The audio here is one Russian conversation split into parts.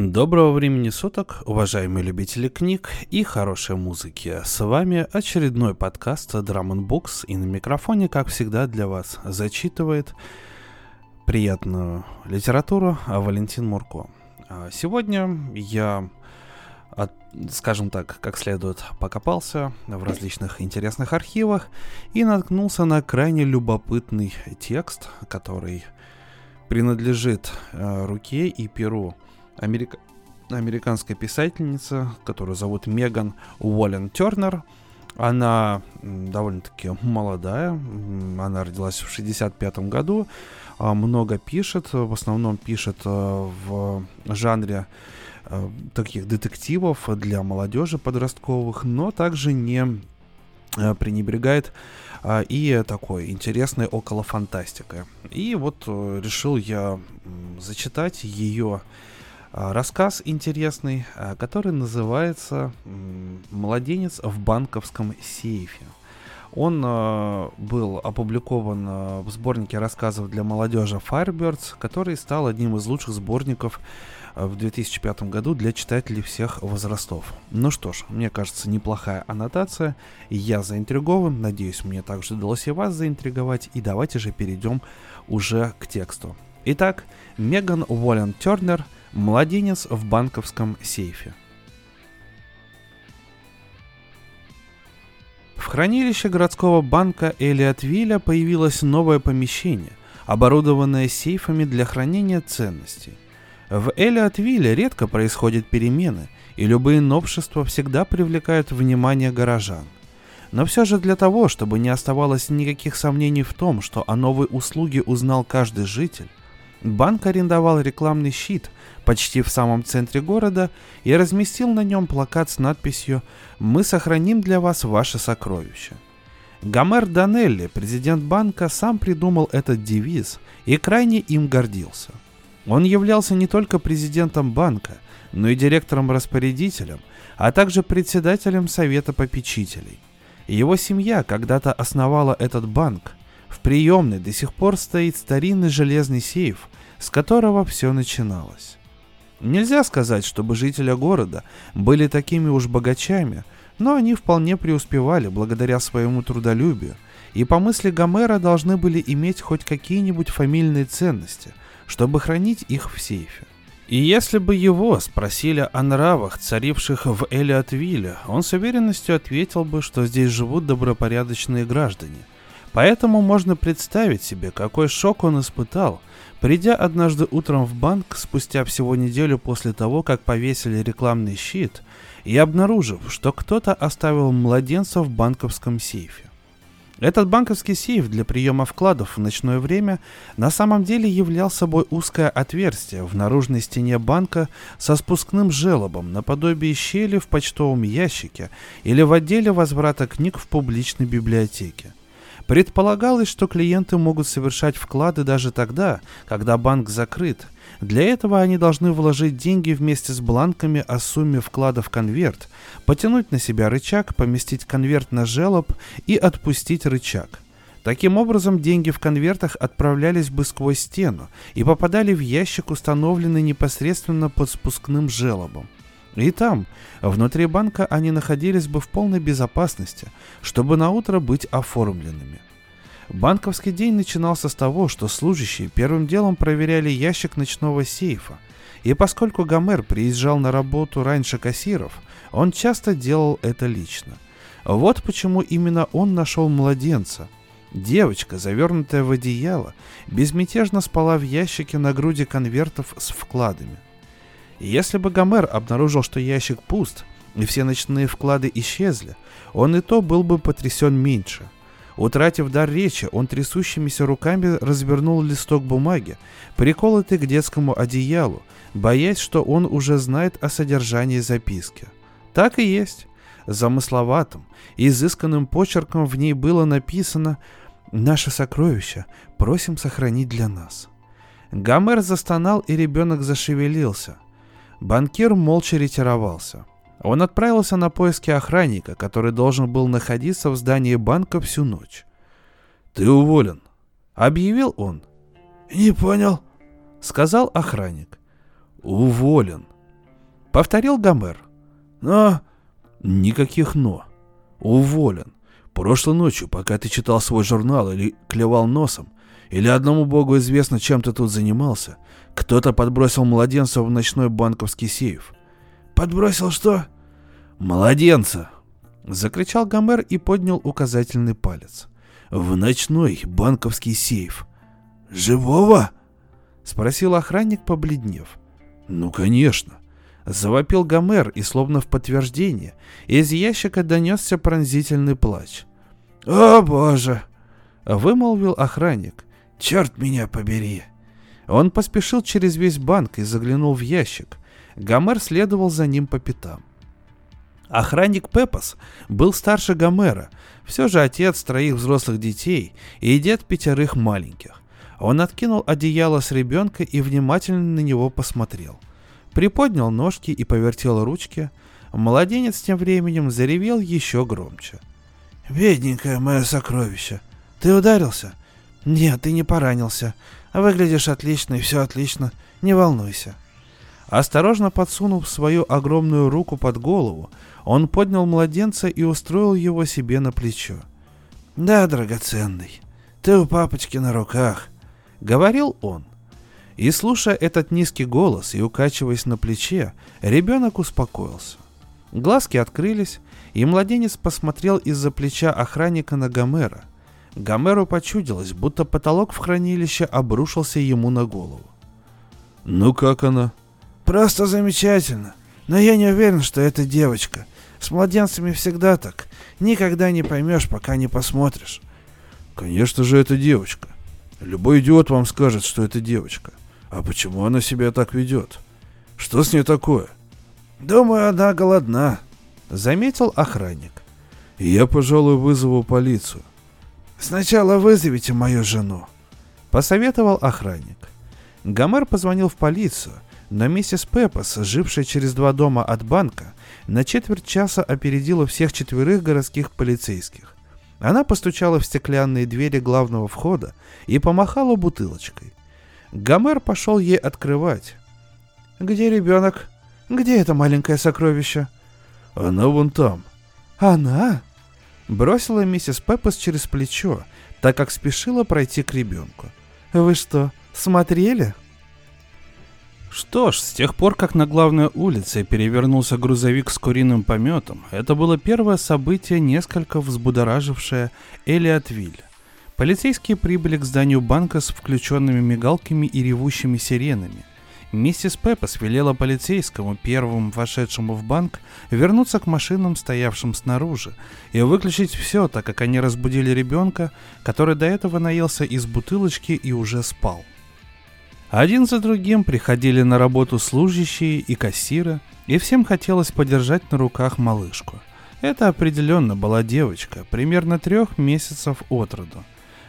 Доброго времени суток, уважаемые любители книг и хорошей музыки. С вами очередной подкаст Drum and Books и на микрофоне, как всегда, для вас зачитывает приятную литературу Валентин Мурко. А сегодня я, скажем так, как следует покопался в различных интересных архивах и наткнулся на крайне любопытный текст, который принадлежит э, руке и перу америка... американская писательница, которую зовут Меган Уоллен Тернер. Она довольно-таки молодая, она родилась в 65 году, а, много пишет, в основном пишет э, в жанре э, таких детективов для молодежи подростковых, но также не э, пренебрегает и такой интересной около фантастикой. И вот решил я зачитать ее а, рассказ интересный, а, который называется «Младенец в банковском сейфе». Он э, был опубликован в сборнике рассказов для молодежи Firebirds, который стал одним из лучших сборников в 2005 году для читателей всех возрастов. Ну что ж, мне кажется, неплохая аннотация. Я заинтригован, надеюсь, мне также удалось и вас заинтриговать. И давайте же перейдем уже к тексту. Итак, Меган Уоллен Тернер – Младенец в банковском сейфе. В хранилище городского банка Элиотвилля появилось новое помещение, оборудованное сейфами для хранения ценностей. В Элиотвилле редко происходят перемены, и любые новшества всегда привлекают внимание горожан. Но все же для того, чтобы не оставалось никаких сомнений в том, что о новой услуге узнал каждый житель, банк арендовал рекламный щит, почти в самом центре города и разместил на нем плакат с надписью «Мы сохраним для вас ваше сокровище». Гомер Данелли, президент банка, сам придумал этот девиз и крайне им гордился. Он являлся не только президентом банка, но и директором-распорядителем, а также председателем совета попечителей. Его семья когда-то основала этот банк. В приемной до сих пор стоит старинный железный сейф, с которого все начиналось. Нельзя сказать, чтобы жители города были такими уж богачами, но они вполне преуспевали благодаря своему трудолюбию, и по мысли Гомера должны были иметь хоть какие-нибудь фамильные ценности, чтобы хранить их в сейфе. И если бы его спросили о нравах, царивших в Элиотвилле, он с уверенностью ответил бы, что здесь живут добропорядочные граждане. Поэтому можно представить себе, какой шок он испытал, Придя однажды утром в банк, спустя всего неделю после того, как повесили рекламный щит, и обнаружив, что кто-то оставил младенца в банковском сейфе. Этот банковский сейф для приема вкладов в ночное время на самом деле являл собой узкое отверстие в наружной стене банка со спускным желобом наподобие щели в почтовом ящике или в отделе возврата книг в публичной библиотеке. Предполагалось, что клиенты могут совершать вклады даже тогда, когда банк закрыт. Для этого они должны вложить деньги вместе с бланками о сумме вклада в конверт, потянуть на себя рычаг, поместить конверт на желоб и отпустить рычаг. Таким образом, деньги в конвертах отправлялись бы сквозь стену и попадали в ящик, установленный непосредственно под спускным желобом. И там, внутри банка, они находились бы в полной безопасности, чтобы на утро быть оформленными. Банковский день начинался с того, что служащие первым делом проверяли ящик ночного сейфа, и поскольку Гомер приезжал на работу раньше кассиров, он часто делал это лично. Вот почему именно он нашел младенца. Девочка, завернутая в одеяло, безмятежно спала в ящике на груди конвертов с вкладами. Если бы Гомер обнаружил, что ящик пуст, и все ночные вклады исчезли, он и то был бы потрясен меньше. Утратив дар речи, он трясущимися руками развернул листок бумаги, приколотый к детскому одеялу, боясь, что он уже знает о содержании записки. Так и есть. Замысловатым, изысканным почерком в ней было написано «Наше сокровище просим сохранить для нас». Гомер застонал, и ребенок зашевелился – Банкир молча ретировался. Он отправился на поиски охранника, который должен был находиться в здании банка всю ночь. «Ты уволен», — объявил он. «Не понял», — сказал охранник. «Уволен», — Повторил Гомер. Но... Никаких «но». Уволен. Прошлой ночью, пока ты читал свой журнал или клевал носом, или одному богу известно, чем ты тут занимался, кто-то подбросил младенца в ночной банковский сейф. Подбросил что? Младенца! Закричал Гомер и поднял указательный палец. В ночной банковский сейф. Живого? Спросил охранник, побледнев. Ну, конечно. Завопил Гомер, и словно в подтверждение, из ящика донесся пронзительный плач. «О, боже!» — вымолвил охранник. «Черт меня побери!» Он поспешил через весь банк и заглянул в ящик. Гомер следовал за ним по пятам. Охранник Пепос был старше Гомера, все же отец троих взрослых детей и дед пятерых маленьких. Он откинул одеяло с ребенка и внимательно на него посмотрел. Приподнял ножки и повертел ручки. Младенец тем временем заревел еще громче. «Бедненькое мое сокровище! Ты ударился?» «Нет, ты не поранился. Выглядишь отлично и все отлично. Не волнуйся». Осторожно подсунув свою огромную руку под голову, он поднял младенца и устроил его себе на плечо. «Да, драгоценный, ты у папочки на руках», — говорил он. И слушая этот низкий голос и укачиваясь на плече, ребенок успокоился. Глазки открылись, и младенец посмотрел из-за плеча охранника на Гомера. Гомеру почудилось, будто потолок в хранилище обрушился ему на голову. «Ну как она?» «Просто замечательно. Но я не уверен, что это девочка. С младенцами всегда так. Никогда не поймешь, пока не посмотришь». «Конечно же, это девочка. Любой идиот вам скажет, что это девочка. А почему она себя так ведет? Что с ней такое?» «Думаю, она голодна», — заметил охранник. «Я, пожалуй, вызову полицию». «Сначала вызовите мою жену», — посоветовал охранник. Гомер позвонил в полицию, но миссис Пеппас, жившая через два дома от банка, на четверть часа опередила всех четверых городских полицейских. Она постучала в стеклянные двери главного входа и помахала бутылочкой. Гомер пошел ей открывать. «Где ребенок? Где это маленькое сокровище?» «Она вон там». «Она?» Бросила миссис Пеппас через плечо, так как спешила пройти к ребенку. «Вы что, смотрели?» Что ж, с тех пор, как на главной улице перевернулся грузовик с куриным пометом, это было первое событие, несколько взбудоражившее Элиотвиль. Полицейские прибыли к зданию банка с включенными мигалками и ревущими сиренами. Миссис Пеппас велела полицейскому, первому вошедшему в банк, вернуться к машинам, стоявшим снаружи, и выключить все, так как они разбудили ребенка, который до этого наелся из бутылочки и уже спал. Один за другим приходили на работу служащие и кассиры, и всем хотелось подержать на руках малышку. Это определенно была девочка, примерно трех месяцев от роду.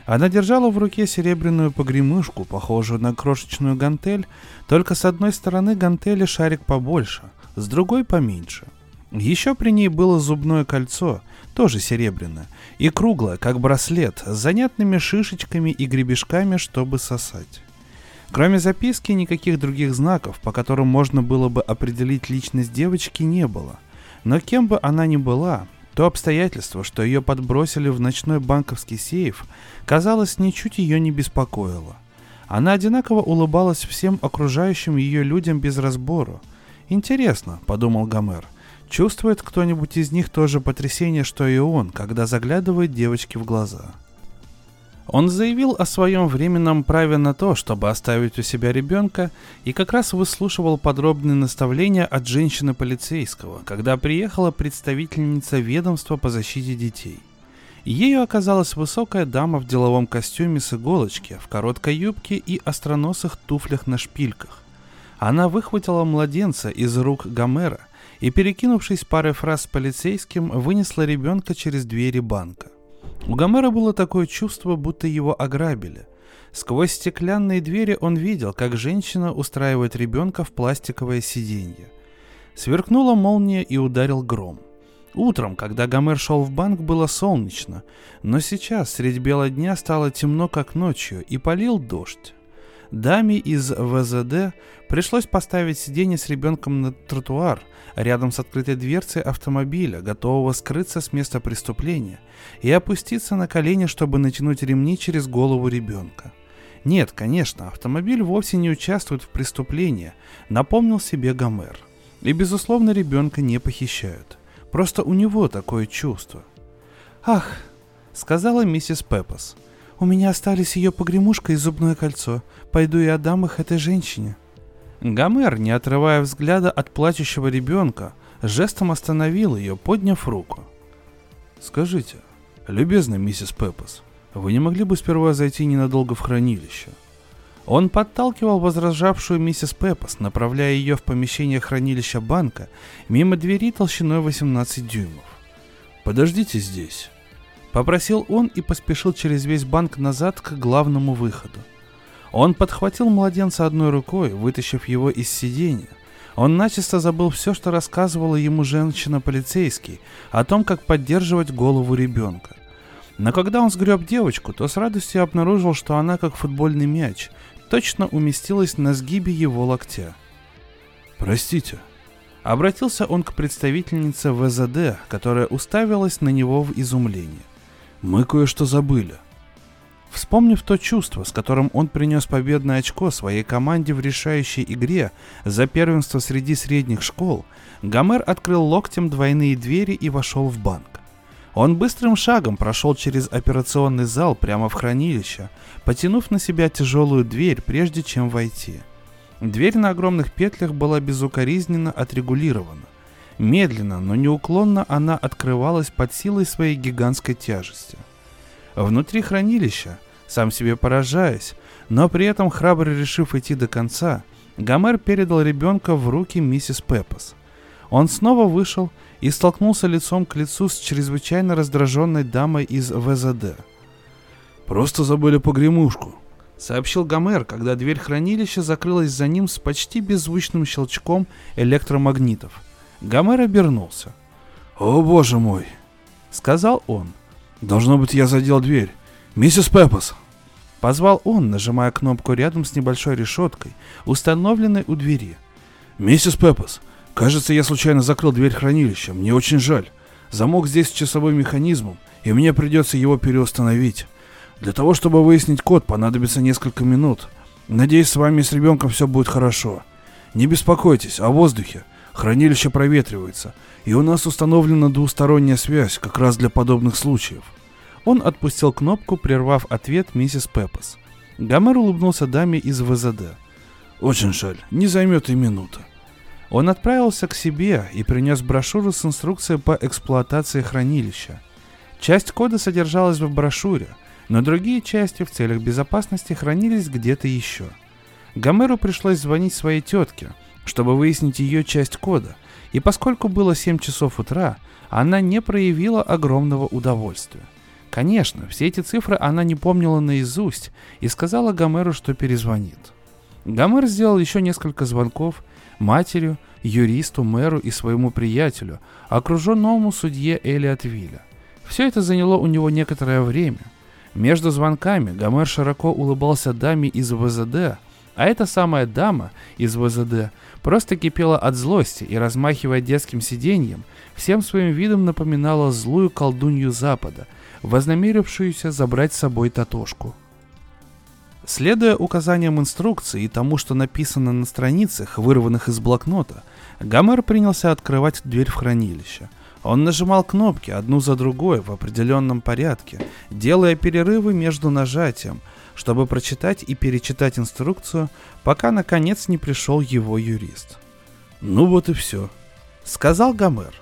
Она держала в руке серебряную погремышку, похожую на крошечную гантель, только с одной стороны гантели шарик побольше, с другой поменьше. Еще при ней было зубное кольцо, тоже серебряное, и круглое, как браслет, с занятными шишечками и гребешками, чтобы сосать. Кроме записки, никаких других знаков, по которым можно было бы определить личность девочки, не было. Но кем бы она ни была, то обстоятельство, что ее подбросили в ночной банковский сейф, казалось, ничуть ее не беспокоило. Она одинаково улыбалась всем окружающим ее людям без разбору. «Интересно», — подумал Гомер, — «чувствует кто-нибудь из них то же потрясение, что и он, когда заглядывает девочке в глаза?» Он заявил о своем временном праве на то, чтобы оставить у себя ребенка, и как раз выслушивал подробные наставления от женщины-полицейского, когда приехала представительница ведомства по защите детей. Ею оказалась высокая дама в деловом костюме с иголочки, в короткой юбке и остроносых туфлях на шпильках. Она выхватила младенца из рук Гомера и, перекинувшись парой фраз с полицейским, вынесла ребенка через двери банка. У Гомера было такое чувство, будто его ограбили. Сквозь стеклянные двери он видел, как женщина устраивает ребенка в пластиковое сиденье. Сверкнула молния и ударил гром. Утром, когда Гомер шел в банк, было солнечно, но сейчас, средь бела дня, стало темно, как ночью, и полил дождь. Даме из ВЗД пришлось поставить сиденье с ребенком на тротуар рядом с открытой дверцей автомобиля, готового скрыться с места преступления, и опуститься на колени, чтобы натянуть ремни через голову ребенка. Нет, конечно, автомобиль вовсе не участвует в преступлении, напомнил себе Гомер. И, безусловно, ребенка не похищают. Просто у него такое чувство. «Ах», — сказала миссис Пеппас, — «у меня остались ее погремушка и зубное кольцо. Пойду и отдам их этой женщине». Гомер, не отрывая взгляда от плачущего ребенка, жестом остановил ее, подняв руку. «Скажите, любезная миссис Пеппас, вы не могли бы сперва зайти ненадолго в хранилище?» Он подталкивал возражавшую миссис Пеппас, направляя ее в помещение хранилища банка мимо двери толщиной 18 дюймов. «Подождите здесь», — попросил он и поспешил через весь банк назад к главному выходу. Он подхватил младенца одной рукой, вытащив его из сиденья. Он начисто забыл все, что рассказывала ему женщина-полицейский о том, как поддерживать голову ребенка. Но когда он сгреб девочку, то с радостью обнаружил, что она, как футбольный мяч, точно уместилась на сгибе его локтя. «Простите», — обратился он к представительнице ВЗД, которая уставилась на него в изумлении. «Мы кое-что забыли». Вспомнив то чувство, с которым он принес победное очко своей команде в решающей игре за первенство среди средних школ, Гомер открыл локтем двойные двери и вошел в банк. Он быстрым шагом прошел через операционный зал прямо в хранилище, потянув на себя тяжелую дверь, прежде чем войти. Дверь на огромных петлях была безукоризненно отрегулирована. Медленно, но неуклонно она открывалась под силой своей гигантской тяжести – Внутри хранилища, сам себе поражаясь, но при этом храбро решив идти до конца, Гомер передал ребенка в руки миссис Пеппас. Он снова вышел и столкнулся лицом к лицу с чрезвычайно раздраженной дамой из ВЗД. «Просто забыли погремушку», — сообщил Гомер, когда дверь хранилища закрылась за ним с почти беззвучным щелчком электромагнитов. Гомер обернулся. «О боже мой!» — сказал он. Должно быть, я задел дверь. Миссис Пеппас!» Позвал он, нажимая кнопку рядом с небольшой решеткой, установленной у двери. «Миссис Пеппас, кажется, я случайно закрыл дверь хранилища. Мне очень жаль. Замок здесь с часовым механизмом, и мне придется его переустановить. Для того, чтобы выяснить код, понадобится несколько минут. Надеюсь, с вами и с ребенком все будет хорошо. Не беспокойтесь о воздухе. Хранилище проветривается, и у нас установлена двусторонняя связь как раз для подобных случаев. Он отпустил кнопку, прервав ответ миссис Пеппас. Гомер улыбнулся даме из ВЗД. «Очень жаль, не займет и минута». Он отправился к себе и принес брошюру с инструкцией по эксплуатации хранилища. Часть кода содержалась в брошюре, но другие части в целях безопасности хранились где-то еще. Гомеру пришлось звонить своей тетке, чтобы выяснить ее часть кода, и поскольку было 7 часов утра, она не проявила огромного удовольствия. Конечно, все эти цифры она не помнила наизусть и сказала Гомеру, что перезвонит. Гомер сделал еще несколько звонков матерью, юристу, мэру и своему приятелю, окруженному судье Элиотвилля. Все это заняло у него некоторое время. Между звонками Гомер широко улыбался даме из ВЗД, а эта самая дама из ВЗД просто кипела от злости и, размахивая детским сиденьем, всем своим видом напоминала злую колдунью Запада, вознамерившуюся забрать с собой Татошку. Следуя указаниям инструкции и тому, что написано на страницах, вырванных из блокнота, Гомер принялся открывать дверь в хранилище. Он нажимал кнопки одну за другой в определенном порядке, делая перерывы между нажатием – чтобы прочитать и перечитать инструкцию, пока наконец не пришел его юрист. «Ну вот и все», — сказал Гомер.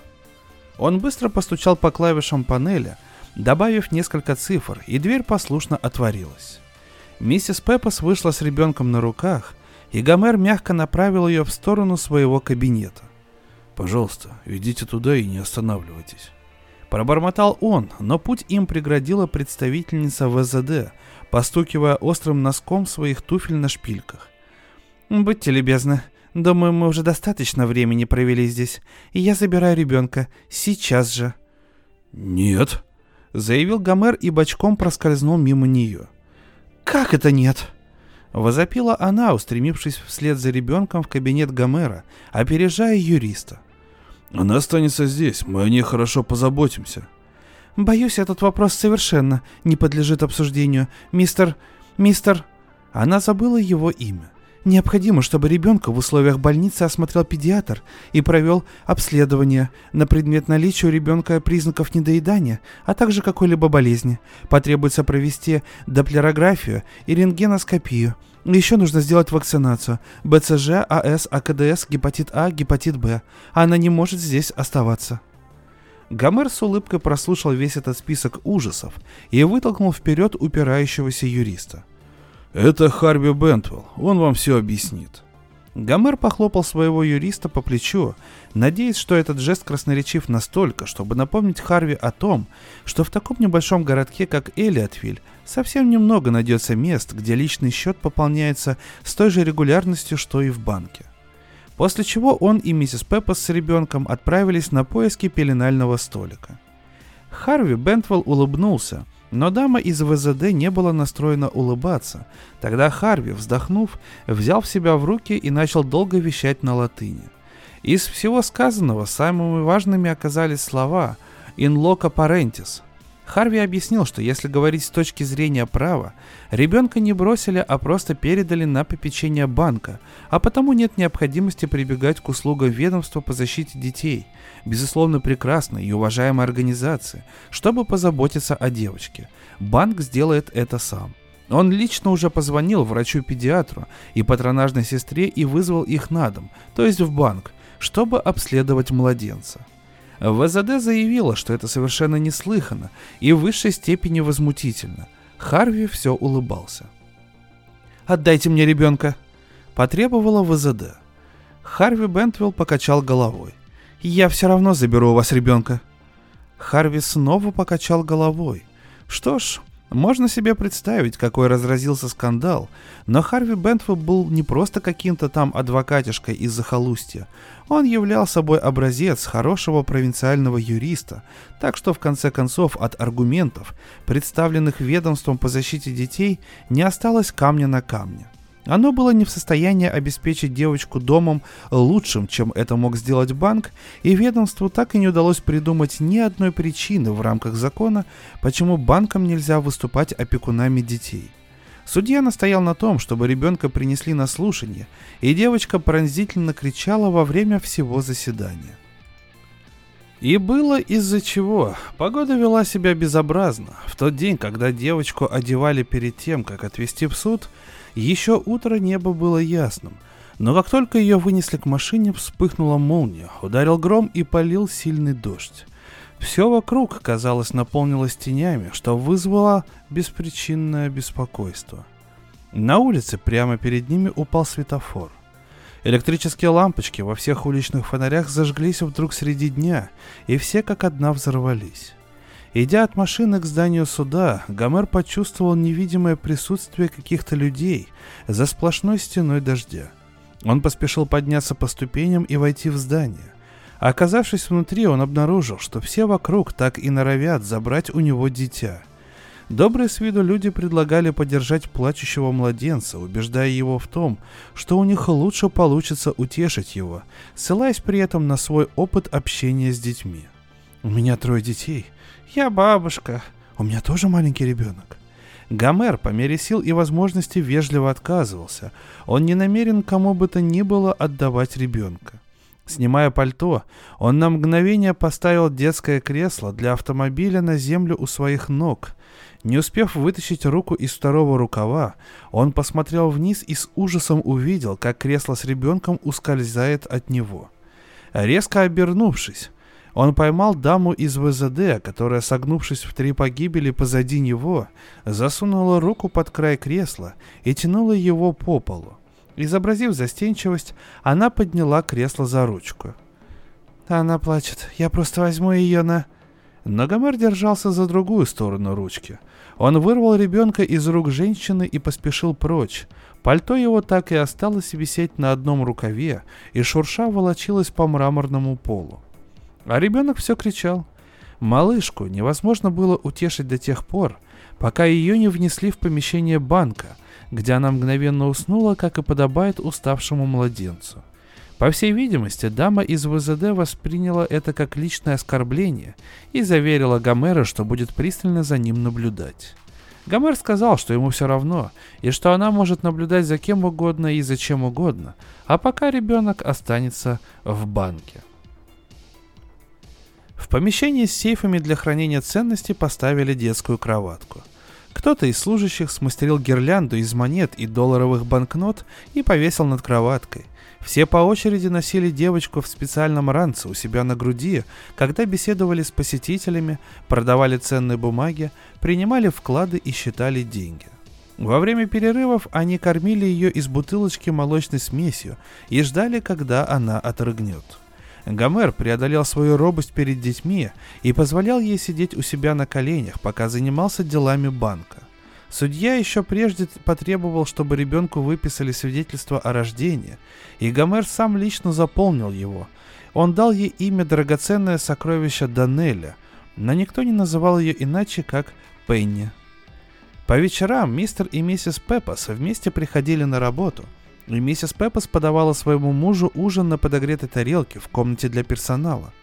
Он быстро постучал по клавишам панели, добавив несколько цифр, и дверь послушно отворилась. Миссис Пеппас вышла с ребенком на руках, и Гомер мягко направил ее в сторону своего кабинета. «Пожалуйста, идите туда и не останавливайтесь». Пробормотал он, но путь им преградила представительница ВЗД, постукивая острым носком своих туфель на шпильках. «Будьте любезны, думаю, мы уже достаточно времени провели здесь, и я забираю ребенка сейчас же». «Нет», — заявил Гомер и бочком проскользнул мимо нее. «Как это нет?» Возопила она, устремившись вслед за ребенком в кабинет Гомера, опережая юриста. «Она останется здесь, мы о ней хорошо позаботимся». «Боюсь, этот вопрос совершенно не подлежит обсуждению. Мистер... мистер...» Она забыла его имя. Необходимо, чтобы ребенка в условиях больницы осмотрел педиатр и провел обследование на предмет наличия у ребенка признаков недоедания, а также какой-либо болезни. Потребуется провести доплерографию и рентгеноскопию. Еще нужно сделать вакцинацию. БЦЖ, АС, АКДС, гепатит А, гепатит Б. Она не может здесь оставаться. Гомер с улыбкой прослушал весь этот список ужасов и вытолкнул вперед упирающегося юриста – «Это Харви Бентвелл, он вам все объяснит». Гомер похлопал своего юриста по плечу, надеясь, что этот жест красноречив настолько, чтобы напомнить Харви о том, что в таком небольшом городке, как Элиотвиль, совсем немного найдется мест, где личный счет пополняется с той же регулярностью, что и в банке. После чего он и миссис Пеппас с ребенком отправились на поиски пеленального столика. Харви Бентвелл улыбнулся – но дама из ВЗД не была настроена улыбаться. Тогда Харви, вздохнув, взял себя в руки и начал долго вещать на латыни. Из всего сказанного самыми важными оказались слова «in loco parentis», Харви объяснил, что если говорить с точки зрения права, ребенка не бросили, а просто передали на попечение банка, а потому нет необходимости прибегать к услугам ведомства по защите детей, безусловно прекрасной и уважаемой организации, чтобы позаботиться о девочке. Банк сделает это сам. Он лично уже позвонил врачу-педиатру и патронажной сестре и вызвал их на дом, то есть в банк, чтобы обследовать младенца. ВЗД заявила, что это совершенно неслыханно и в высшей степени возмутительно. Харви все улыбался. «Отдайте мне ребенка!» – потребовала ВЗД. Харви Бентвилл покачал головой. «Я все равно заберу у вас ребенка». Харви снова покачал головой. Что ж, можно себе представить, какой разразился скандал, но Харви Бентфилл был не просто каким-то там адвокатишкой из захолустья. Он являл собой образец хорошего провинциального юриста, так что в конце концов от аргументов, представленных ведомством по защите детей, не осталось камня на камне. Оно было не в состоянии обеспечить девочку домом лучшим, чем это мог сделать банк, и ведомству так и не удалось придумать ни одной причины в рамках закона, почему банкам нельзя выступать опекунами детей. Судья настоял на том, чтобы ребенка принесли на слушание, и девочка пронзительно кричала во время всего заседания. И было из-за чего. Погода вела себя безобразно. В тот день, когда девочку одевали перед тем, как отвезти в суд, еще утро небо было ясным, но как только ее вынесли к машине, вспыхнула молния, ударил гром и полил сильный дождь. Все вокруг, казалось, наполнилось тенями, что вызвало беспричинное беспокойство. На улице прямо перед ними упал светофор. Электрические лампочки во всех уличных фонарях зажглись вдруг среди дня, и все как одна взорвались. Идя от машины к зданию суда, Гомер почувствовал невидимое присутствие каких-то людей за сплошной стеной дождя. Он поспешил подняться по ступеням и войти в здание. Оказавшись внутри, он обнаружил, что все вокруг так и норовят забрать у него дитя. Добрые с виду люди предлагали поддержать плачущего младенца, убеждая его в том, что у них лучше получится утешить его, ссылаясь при этом на свой опыт общения с детьми. «У меня трое детей», «Я бабушка. У меня тоже маленький ребенок». Гомер по мере сил и возможности вежливо отказывался. Он не намерен кому бы то ни было отдавать ребенка. Снимая пальто, он на мгновение поставил детское кресло для автомобиля на землю у своих ног. Не успев вытащить руку из второго рукава, он посмотрел вниз и с ужасом увидел, как кресло с ребенком ускользает от него. Резко обернувшись, он поймал даму из ВЗД, которая, согнувшись в три погибели позади него, засунула руку под край кресла и тянула его по полу. Изобразив застенчивость, она подняла кресло за ручку. «Она плачет. Я просто возьму ее на...» Но Гомер держался за другую сторону ручки. Он вырвал ребенка из рук женщины и поспешил прочь. Пальто его так и осталось висеть на одном рукаве, и шурша волочилось по мраморному полу. А ребенок все кричал. Малышку невозможно было утешить до тех пор, пока ее не внесли в помещение банка, где она мгновенно уснула, как и подобает уставшему младенцу. По всей видимости, дама из ВЗД восприняла это как личное оскорбление и заверила Гомера, что будет пристально за ним наблюдать. Гомер сказал, что ему все равно, и что она может наблюдать за кем угодно и за чем угодно, а пока ребенок останется в банке. В помещении с сейфами для хранения ценностей поставили детскую кроватку. Кто-то из служащих смастерил гирлянду из монет и долларовых банкнот и повесил над кроваткой. Все по очереди носили девочку в специальном ранце у себя на груди, когда беседовали с посетителями, продавали ценные бумаги, принимали вклады и считали деньги. Во время перерывов они кормили ее из бутылочки молочной смесью и ждали, когда она отрыгнет. Гомер преодолел свою робость перед детьми и позволял ей сидеть у себя на коленях, пока занимался делами банка. Судья еще прежде потребовал, чтобы ребенку выписали свидетельство о рождении, и Гомер сам лично заполнил его. Он дал ей имя драгоценное сокровище Данеля, но никто не называл ее иначе, как Пенни. По вечерам мистер и миссис Пеппас вместе приходили на работу – и миссис Пеппас подавала своему мужу ужин на подогретой тарелке в комнате для персонала.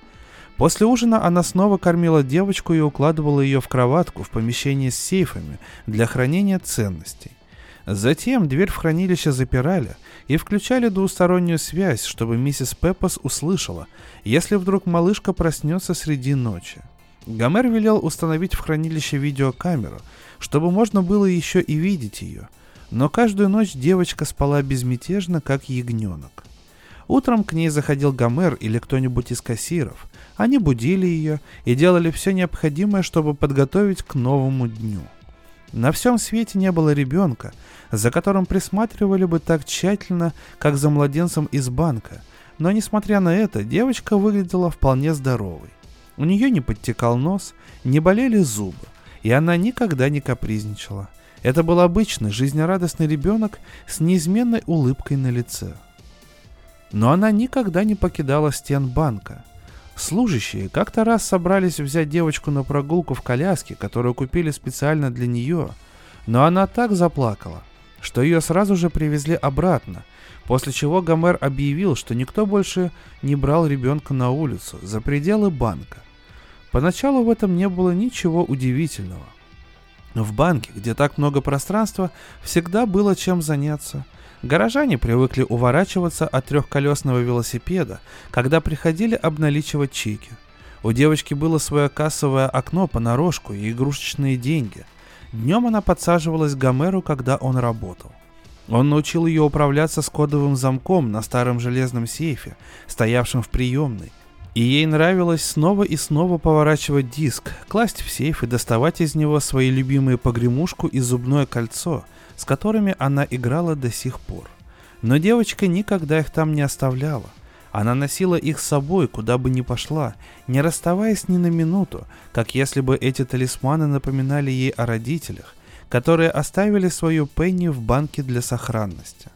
После ужина она снова кормила девочку и укладывала ее в кроватку в помещении с сейфами для хранения ценностей. Затем дверь в хранилище запирали и включали двустороннюю связь, чтобы миссис Пеппас услышала, если вдруг малышка проснется среди ночи. Гомер велел установить в хранилище видеокамеру, чтобы можно было еще и видеть ее – но каждую ночь девочка спала безмятежно, как ягненок. Утром к ней заходил Гомер или кто-нибудь из кассиров. Они будили ее и делали все необходимое, чтобы подготовить к новому дню. На всем свете не было ребенка, за которым присматривали бы так тщательно, как за младенцем из банка, но несмотря на это, девочка выглядела вполне здоровой. У нее не подтекал нос, не болели зубы, и она никогда не капризничала – это был обычный, жизнерадостный ребенок с неизменной улыбкой на лице. Но она никогда не покидала стен банка. Служащие как-то раз собрались взять девочку на прогулку в коляске, которую купили специально для нее, но она так заплакала, что ее сразу же привезли обратно, после чего Гомер объявил, что никто больше не брал ребенка на улицу, за пределы банка. Поначалу в этом не было ничего удивительного. В банке, где так много пространства, всегда было чем заняться. Горожане привыкли уворачиваться от трехколесного велосипеда, когда приходили обналичивать чеки. У девочки было свое кассовое окно понарошку и игрушечные деньги. Днем она подсаживалась к Гомеру, когда он работал. Он научил ее управляться с кодовым замком на старом железном сейфе, стоявшем в приемной, и ей нравилось снова и снова поворачивать диск, класть в сейф и доставать из него свои любимые погремушку и зубное кольцо, с которыми она играла до сих пор. Но девочка никогда их там не оставляла. Она носила их с собой, куда бы ни пошла, не расставаясь ни на минуту, как если бы эти талисманы напоминали ей о родителях, которые оставили свою Пенни в банке для сохранности.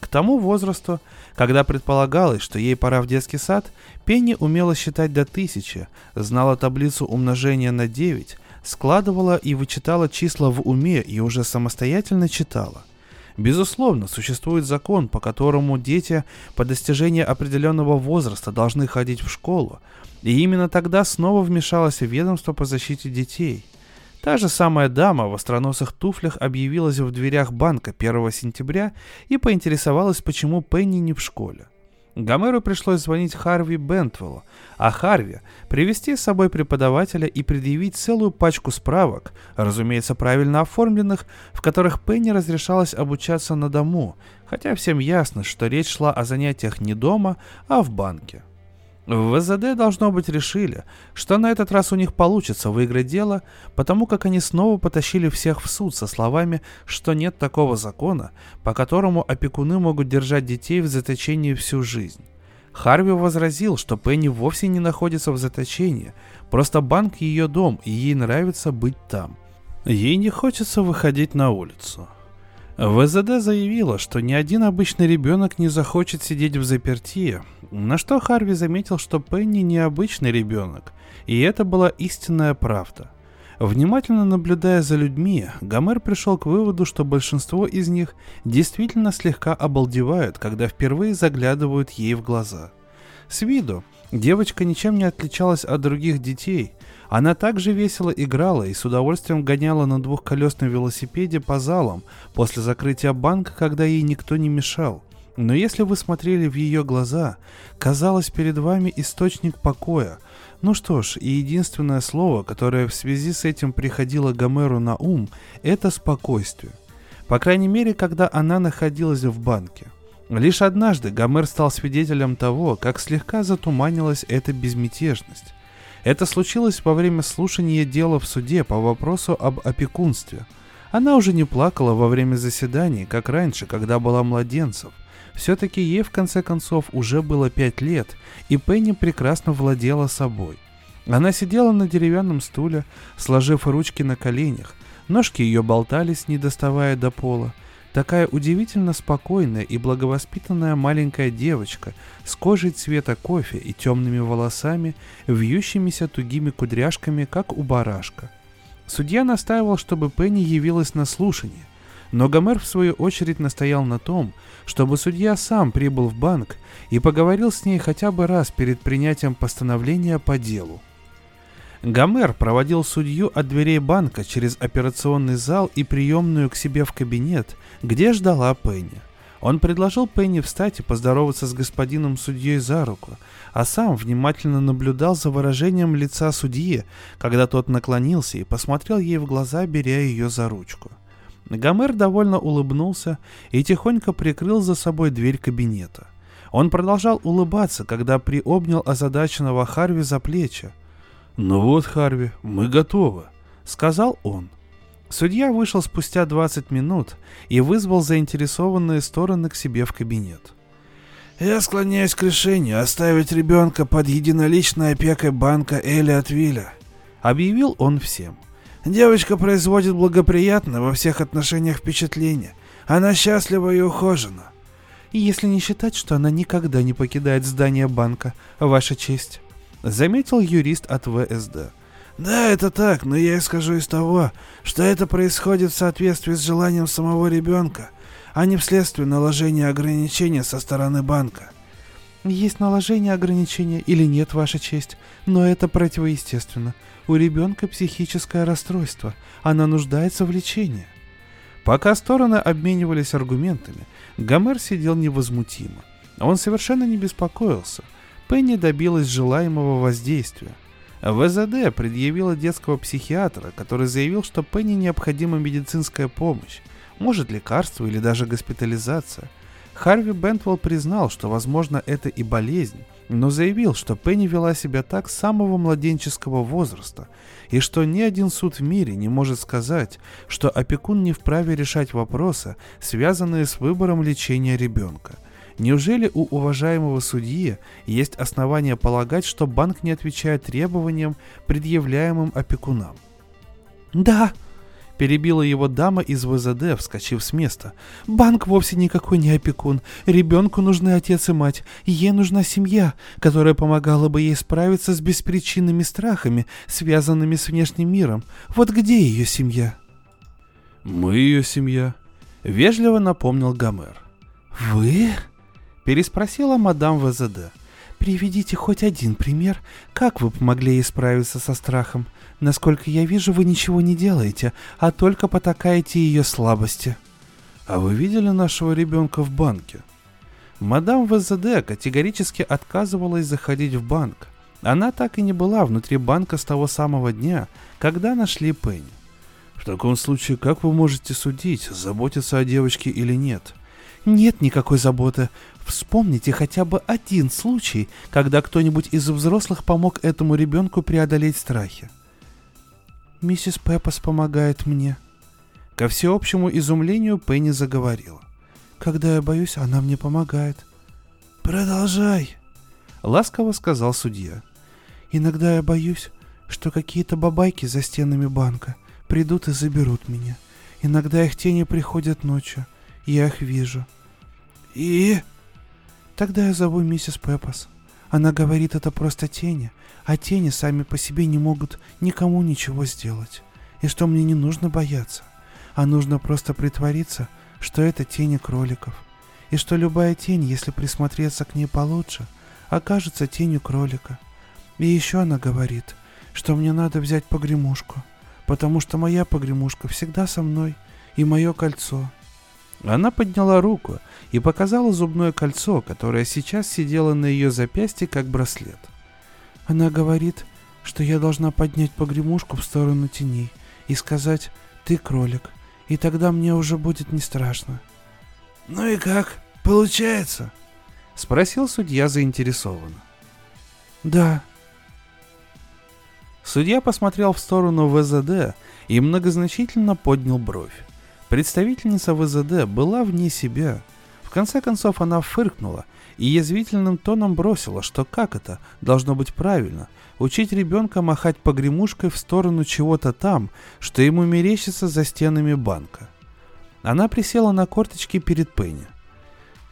К тому возрасту, когда предполагалось, что ей пора в детский сад, Пенни умела считать до тысячи, знала таблицу умножения на 9, складывала и вычитала числа в уме и уже самостоятельно читала. Безусловно, существует закон, по которому дети по достижении определенного возраста должны ходить в школу, и именно тогда снова вмешалось ведомство по защите детей – Та же самая дама в остроносых туфлях объявилась в дверях банка 1 сентября и поинтересовалась, почему Пенни не в школе. Гомеру пришлось звонить Харви Бентвеллу, а Харви привести с собой преподавателя и предъявить целую пачку справок, разумеется, правильно оформленных, в которых Пенни разрешалось обучаться на дому, хотя всем ясно, что речь шла о занятиях не дома, а в банке. В ВЗД, должно быть, решили, что на этот раз у них получится выиграть дело, потому как они снова потащили всех в суд со словами, что нет такого закона, по которому опекуны могут держать детей в заточении всю жизнь. Харви возразил, что Пенни вовсе не находится в заточении, просто банк ее дом, и ей нравится быть там. Ей не хочется выходить на улицу. ВЗД заявила, что ни один обычный ребенок не захочет сидеть в заперти, на что Харви заметил, что Пенни не обычный ребенок, и это была истинная правда. Внимательно наблюдая за людьми, Гомер пришел к выводу, что большинство из них действительно слегка обалдевают, когда впервые заглядывают ей в глаза. С виду девочка ничем не отличалась от других детей. Она также весело играла и с удовольствием гоняла на двухколесном велосипеде по залам после закрытия банка, когда ей никто не мешал. Но если вы смотрели в ее глаза, казалось перед вами источник покоя, ну что ж, и единственное слово, которое в связи с этим приходило Гомеру на ум, это спокойствие. По крайней мере, когда она находилась в банке. Лишь однажды Гомер стал свидетелем того, как слегка затуманилась эта безмятежность. Это случилось во время слушания дела в суде по вопросу об опекунстве. Она уже не плакала во время заседаний, как раньше, когда была младенцем. Все-таки ей в конце концов уже было пять лет, и Пенни прекрасно владела собой. Она сидела на деревянном стуле, сложив ручки на коленях, ножки ее болтались, не доставая до пола. Такая удивительно спокойная и благовоспитанная маленькая девочка с кожей цвета кофе и темными волосами, вьющимися тугими кудряшками, как у барашка. Судья настаивал, чтобы Пенни явилась на слушание, но Гомер в свою очередь настоял на том, чтобы судья сам прибыл в банк и поговорил с ней хотя бы раз перед принятием постановления по делу. Гомер проводил судью от дверей банка через операционный зал и приемную к себе в кабинет, где ждала Пенни. Он предложил Пенни встать и поздороваться с господином судьей за руку, а сам внимательно наблюдал за выражением лица судьи, когда тот наклонился и посмотрел ей в глаза, беря ее за ручку. Гомер довольно улыбнулся и тихонько прикрыл за собой дверь кабинета. Он продолжал улыбаться, когда приобнял озадаченного Харви за плечи. «Ну вот, Харви, мы готовы», — сказал он. Судья вышел спустя 20 минут и вызвал заинтересованные стороны к себе в кабинет. «Я склоняюсь к решению оставить ребенка под единоличной опекой банка Элиотвилля», — объявил он всем. Девочка производит благоприятное во всех отношениях впечатление. Она счастлива и ухожена. Если не считать, что она никогда не покидает здание банка, Ваша честь, заметил юрист от ВСД. Да, это так, но я исхожу из того, что это происходит в соответствии с желанием самого ребенка, а не вследствие наложения ограничений со стороны банка. Есть наложение ограничения или нет, Ваша честь, но это противоестественно. У ребенка психическое расстройство. Она нуждается в лечении. Пока стороны обменивались аргументами, Гомер сидел невозмутимо. Он совершенно не беспокоился. Пенни добилась желаемого воздействия. ВЗД предъявила детского психиатра, который заявил, что Пенни необходима медицинская помощь, может лекарство или даже госпитализация. Харви Бентвелл признал, что возможно это и болезнь, но заявил, что Пенни вела себя так с самого младенческого возраста, и что ни один суд в мире не может сказать, что опекун не вправе решать вопросы, связанные с выбором лечения ребенка. Неужели у уважаемого судьи есть основания полагать, что банк не отвечает требованиям, предъявляемым опекунам? «Да», Перебила его дама из ВЗД, вскочив с места. «Банк вовсе никакой не опекун. Ребенку нужны отец и мать. Ей нужна семья, которая помогала бы ей справиться с беспричинными страхами, связанными с внешним миром. Вот где ее семья?» «Мы ее семья», — вежливо напомнил Гомер. «Вы?» — переспросила мадам ВЗД. «Приведите хоть один пример, как вы помогли ей справиться со страхом. Насколько я вижу, вы ничего не делаете, а только потакаете ее слабости». «А вы видели нашего ребенка в банке?» Мадам ВЗД категорически отказывалась заходить в банк. Она так и не была внутри банка с того самого дня, когда нашли Пенни. В таком случае, как вы можете судить, заботиться о девочке или нет? Нет никакой заботы. Вспомните хотя бы один случай, когда кто-нибудь из взрослых помог этому ребенку преодолеть страхи. Миссис Пеппас помогает мне. Ко всеобщему изумлению Пенни заговорила. Когда я боюсь, она мне помогает. Продолжай, ласково сказал судья. Иногда я боюсь, что какие-то бабайки за стенами банка придут и заберут меня. Иногда их тени приходят ночью, я их вижу. И? Тогда я зову миссис Пеппас. Она говорит, это просто тени, а тени сами по себе не могут никому ничего сделать. И что мне не нужно бояться, а нужно просто притвориться, что это тени кроликов. И что любая тень, если присмотреться к ней получше, окажется тенью кролика. И еще она говорит, что мне надо взять погремушку, потому что моя погремушка всегда со мной, и мое кольцо. Она подняла руку и показала зубное кольцо, которое сейчас сидело на ее запястье как браслет. Она говорит, что я должна поднять погремушку в сторону теней и сказать «ты кролик», и тогда мне уже будет не страшно. «Ну и как? Получается?» — спросил судья заинтересованно. «Да». Судья посмотрел в сторону ВЗД и многозначительно поднял бровь. Представительница ВЗД была вне себя. В конце концов она фыркнула и язвительным тоном бросила, что как это должно быть правильно – учить ребенка махать погремушкой в сторону чего-то там, что ему мерещится за стенами банка. Она присела на корточки перед Пенни.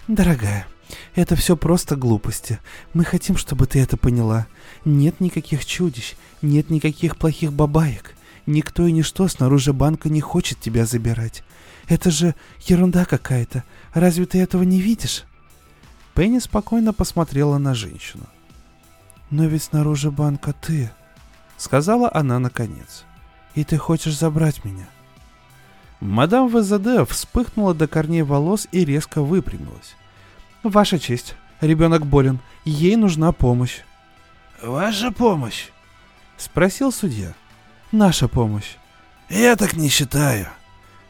«Дорогая, это все просто глупости. Мы хотим, чтобы ты это поняла. Нет никаких чудищ, нет никаких плохих бабаек. Никто и ничто снаружи банка не хочет тебя забирать. Это же ерунда какая-то. Разве ты этого не видишь?» Пенни спокойно посмотрела на женщину. «Но ведь снаружи банка ты», — сказала она наконец. «И ты хочешь забрать меня?» Мадам ВЗД вспыхнула до корней волос и резко выпрямилась. «Ваша честь, ребенок болен, ей нужна помощь». «Ваша помощь?» — спросил судья. «Наша помощь». «Я так не считаю»,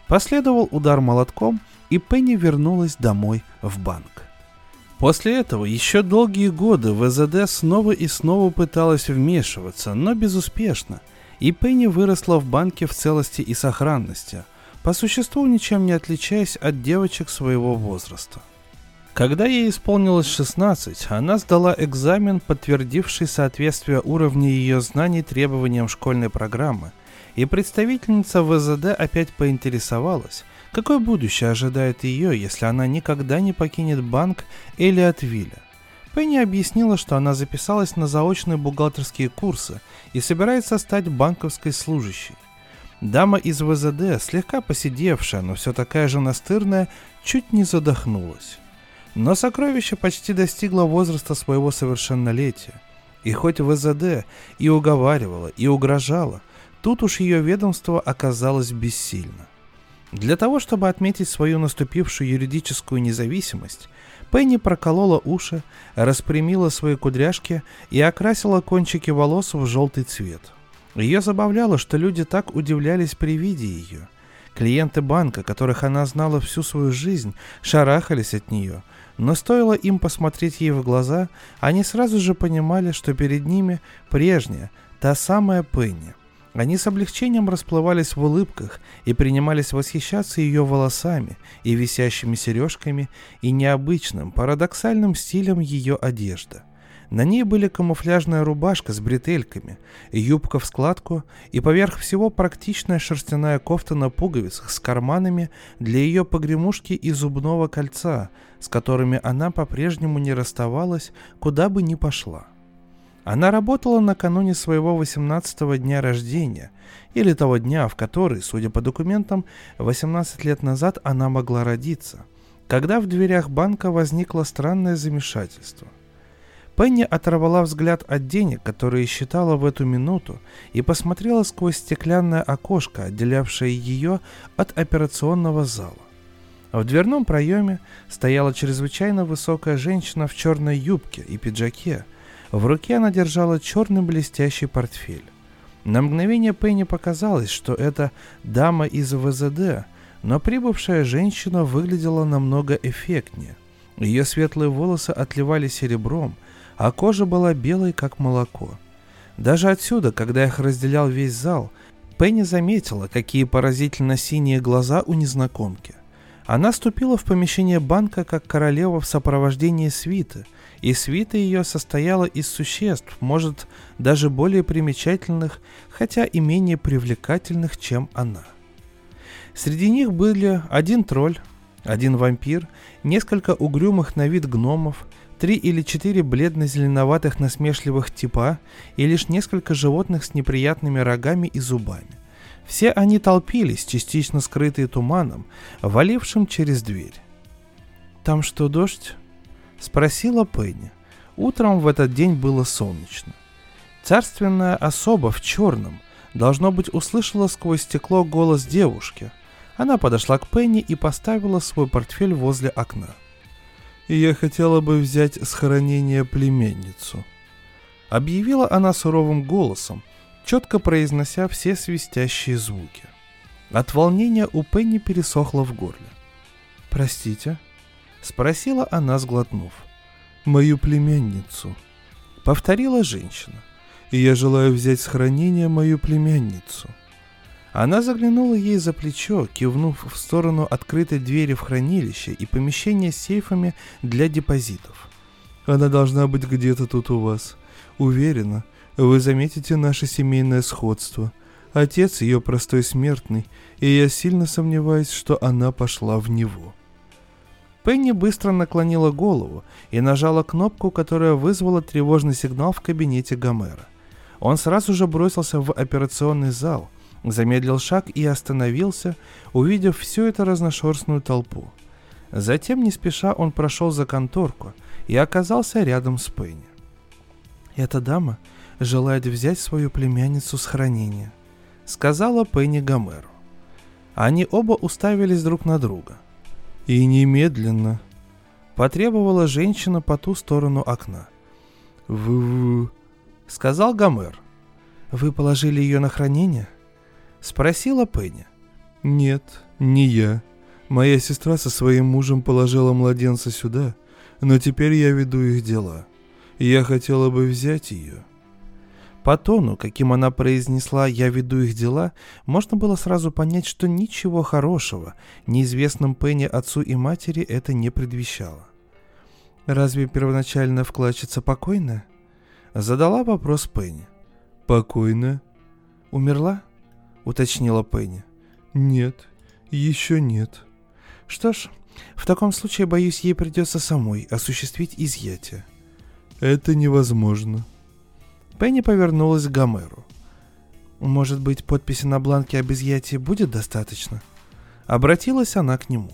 Последовал удар молотком, и Пенни вернулась домой в банк. После этого еще долгие годы ВЗД снова и снова пыталась вмешиваться, но безуспешно, и Пенни выросла в банке в целости и сохранности, по существу ничем не отличаясь от девочек своего возраста. Когда ей исполнилось 16, она сдала экзамен, подтвердивший соответствие уровня ее знаний требованиям школьной программы – и представительница ВЗД опять поинтересовалась, какое будущее ожидает ее, если она никогда не покинет банк Элиотвилля. Пенни объяснила, что она записалась на заочные бухгалтерские курсы и собирается стать банковской служащей. Дама из ВЗД, слегка посидевшая, но все такая же настырная, чуть не задохнулась. Но сокровище почти достигло возраста своего совершеннолетия. И хоть ВЗД и уговаривала, и угрожала – Тут уж ее ведомство оказалось бессильно. Для того, чтобы отметить свою наступившую юридическую независимость, Пенни проколола уши, распрямила свои кудряшки и окрасила кончики волос в желтый цвет. Ее забавляло, что люди так удивлялись при виде ее. Клиенты банка, которых она знала всю свою жизнь, шарахались от нее, но стоило им посмотреть ей в глаза, они сразу же понимали, что перед ними прежняя, та самая Пенни. Они с облегчением расплывались в улыбках и принимались восхищаться ее волосами и висящими сережками и необычным, парадоксальным стилем ее одежды. На ней были камуфляжная рубашка с бретельками, юбка в складку и поверх всего практичная шерстяная кофта на пуговицах с карманами для ее погремушки и зубного кольца, с которыми она по-прежнему не расставалась, куда бы ни пошла. Она работала накануне своего 18-го дня рождения, или того дня, в который, судя по документам, 18 лет назад она могла родиться, когда в дверях банка возникло странное замешательство. Пенни оторвала взгляд от денег, которые считала в эту минуту, и посмотрела сквозь стеклянное окошко, отделявшее ее от операционного зала. В дверном проеме стояла чрезвычайно высокая женщина в черной юбке и пиджаке, в руке она держала черный блестящий портфель. На мгновение Пенни показалось, что это дама из ВЗД, но прибывшая женщина выглядела намного эффектнее. Ее светлые волосы отливали серебром, а кожа была белой, как молоко. Даже отсюда, когда их разделял весь зал, Пенни заметила, какие поразительно синие глаза у незнакомки. Она ступила в помещение банка как королева в сопровождении свиты – и свита ее состояла из существ, может, даже более примечательных, хотя и менее привлекательных, чем она. Среди них были один тролль, Один вампир, несколько угрюмых на вид гномов, три или четыре бледно-зеленоватых насмешливых типа и лишь несколько животных с неприятными рогами и зубами. Все они толпились, частично скрытые туманом, валившим через дверь. «Там что, дождь?» — спросила Пенни. Утром в этот день было солнечно. Царственная особа в черном, должно быть, услышала сквозь стекло голос девушки. Она подошла к Пенни и поставила свой портфель возле окна я хотела бы взять с хоронения племенницу. Объявила она суровым голосом, четко произнося все свистящие звуки. От волнения у Пенни пересохло в горле. «Простите?» — спросила она, сглотнув. «Мою племянницу», — повторила женщина. «И я желаю взять с хранения мою племянницу». Она заглянула ей за плечо, кивнув в сторону открытой двери в хранилище и помещения с сейфами для депозитов. «Она должна быть где-то тут у вас. Уверена, вы заметите наше семейное сходство. Отец ее простой смертный, и я сильно сомневаюсь, что она пошла в него». Пенни быстро наклонила голову и нажала кнопку, которая вызвала тревожный сигнал в кабинете Гомера. Он сразу же бросился в операционный зал – замедлил шаг и остановился, увидев всю эту разношерстную толпу. Затем, не спеша, он прошел за конторку и оказался рядом с Пенни. «Эта дама желает взять свою племянницу с хранения», — сказала Пенни Гомеру. Они оба уставились друг на друга. «И немедленно», — потребовала женщина по ту сторону окна. «Вы-вы», — сказал Гомер. «Вы положили ее на хранение?» Спросила Пенни. «Нет, не я. Моя сестра со своим мужем положила младенца сюда, но теперь я веду их дела. Я хотела бы взять ее». По тону, каким она произнесла «я веду их дела», можно было сразу понять, что ничего хорошего неизвестным Пенни отцу и матери это не предвещало. «Разве первоначальная вкладчица покойная?» Задала вопрос Пенни. «Покойная?» «Умерла?» — уточнила Пенни. «Нет, еще нет». «Что ж, в таком случае, боюсь, ей придется самой осуществить изъятие». «Это невозможно». Пенни повернулась к Гомеру. «Может быть, подписи на бланке об изъятии будет достаточно?» Обратилась она к нему.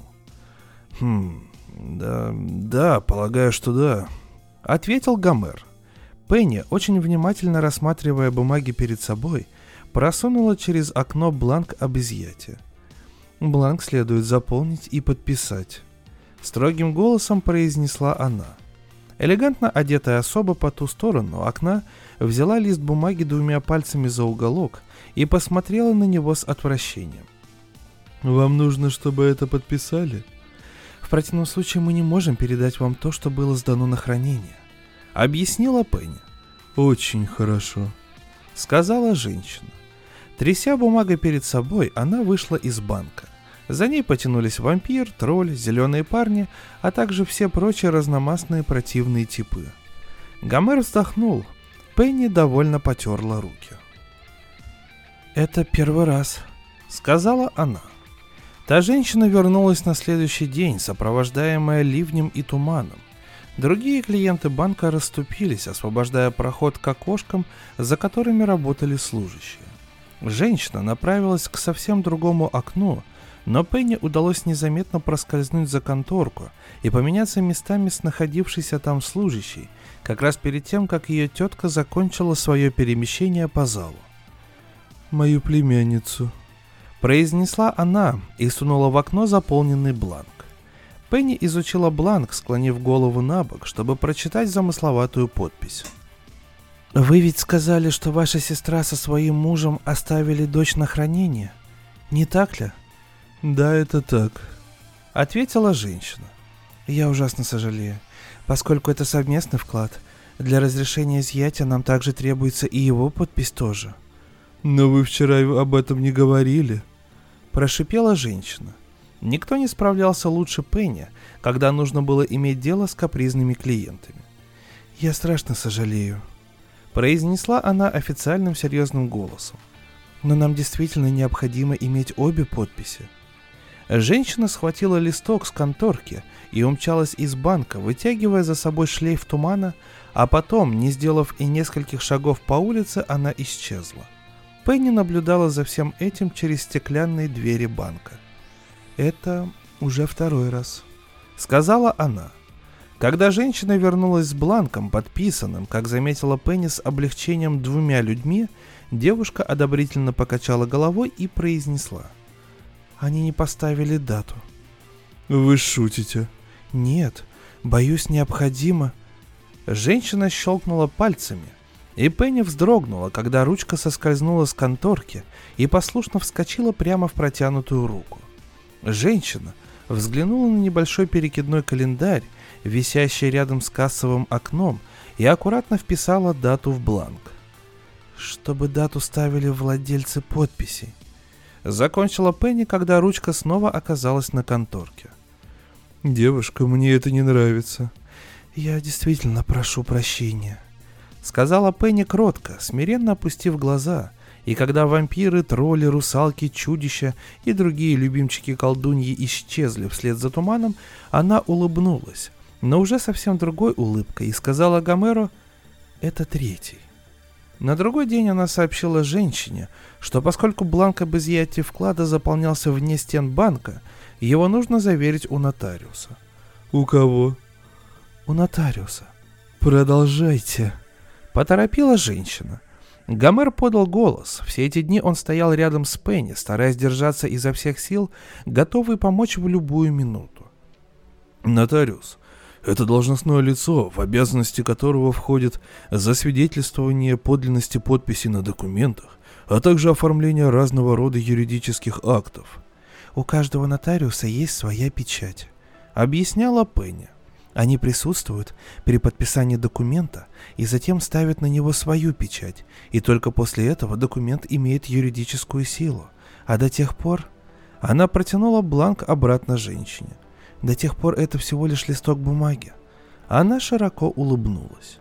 «Хм, да, да, полагаю, что да», — ответил Гомер. Пенни, очень внимательно рассматривая бумаги перед собой, — просунула через окно бланк об изъятии. Бланк следует заполнить и подписать. Строгим голосом произнесла она. Элегантно одетая особа по ту сторону окна взяла лист бумаги двумя пальцами за уголок и посмотрела на него с отвращением. «Вам нужно, чтобы это подписали?» «В противном случае мы не можем передать вам то, что было сдано на хранение», — объяснила Пенни. «Очень хорошо», — сказала женщина. Тряся бумагой перед собой, она вышла из банка. За ней потянулись вампир, тролль, зеленые парни, а также все прочие разномастные противные типы. Гомер вздохнул. Пенни довольно потерла руки. «Это первый раз», — сказала она. Та женщина вернулась на следующий день, сопровождаемая ливнем и туманом. Другие клиенты банка расступились, освобождая проход к окошкам, за которыми работали служащие. Женщина направилась к совсем другому окну, но Пенни удалось незаметно проскользнуть за конторку и поменяться местами с находившейся там служащей, как раз перед тем, как ее тетка закончила свое перемещение по залу. «Мою племянницу», — произнесла она и сунула в окно заполненный бланк. Пенни изучила бланк, склонив голову на бок, чтобы прочитать замысловатую подпись. Вы ведь сказали, что ваша сестра со своим мужем оставили дочь на хранение, не так ли? Да, это так, ответила женщина. Я ужасно сожалею, поскольку это совместный вклад. Для разрешения изъятия нам также требуется и его подпись тоже. Но вы вчера об этом не говорили, прошипела женщина. Никто не справлялся лучше Пенни, когда нужно было иметь дело с капризными клиентами. Я страшно сожалею, произнесла она официальным серьезным голосом. Но нам действительно необходимо иметь обе подписи. Женщина схватила листок с конторки и умчалась из банка, вытягивая за собой шлейф тумана, а потом, не сделав и нескольких шагов по улице, она исчезла. Пенни наблюдала за всем этим через стеклянные двери банка. «Это уже второй раз», — сказала она. Когда женщина вернулась с бланком, подписанным, как заметила Пенни с облегчением двумя людьми, девушка одобрительно покачала головой и произнесла. «Они не поставили дату». «Вы шутите?» «Нет, боюсь, необходимо». Женщина щелкнула пальцами, и Пенни вздрогнула, когда ручка соскользнула с конторки и послушно вскочила прямо в протянутую руку. Женщина взглянула на небольшой перекидной календарь, висящий рядом с кассовым окном, и аккуратно вписала дату в бланк. Чтобы дату ставили владельцы подписей. Закончила Пенни, когда ручка снова оказалась на конторке. «Девушка, мне это не нравится». «Я действительно прошу прощения», — сказала Пенни кротко, смиренно опустив глаза — и когда вампиры, тролли, русалки, чудища и другие любимчики колдуньи исчезли вслед за туманом, она улыбнулась, но уже совсем другой улыбкой, и сказала Гомеру «Это третий». На другой день она сообщила женщине, что поскольку бланк об изъятии вклада заполнялся вне стен банка, его нужно заверить у нотариуса. «У кого?» «У нотариуса». «Продолжайте», — поторопила женщина. Гомер подал голос. Все эти дни он стоял рядом с Пенни, стараясь держаться изо всех сил, готовый помочь в любую минуту. «Нотариус, это должностное лицо, в обязанности которого входит засвидетельствование подлинности подписи на документах, а также оформление разного рода юридических актов. У каждого нотариуса есть своя печать», — объясняла Пенни. Они присутствуют при подписании документа и затем ставят на него свою печать, и только после этого документ имеет юридическую силу. А до тех пор... Она протянула бланк обратно женщине. До тех пор это всего лишь листок бумаги. Она широко улыбнулась.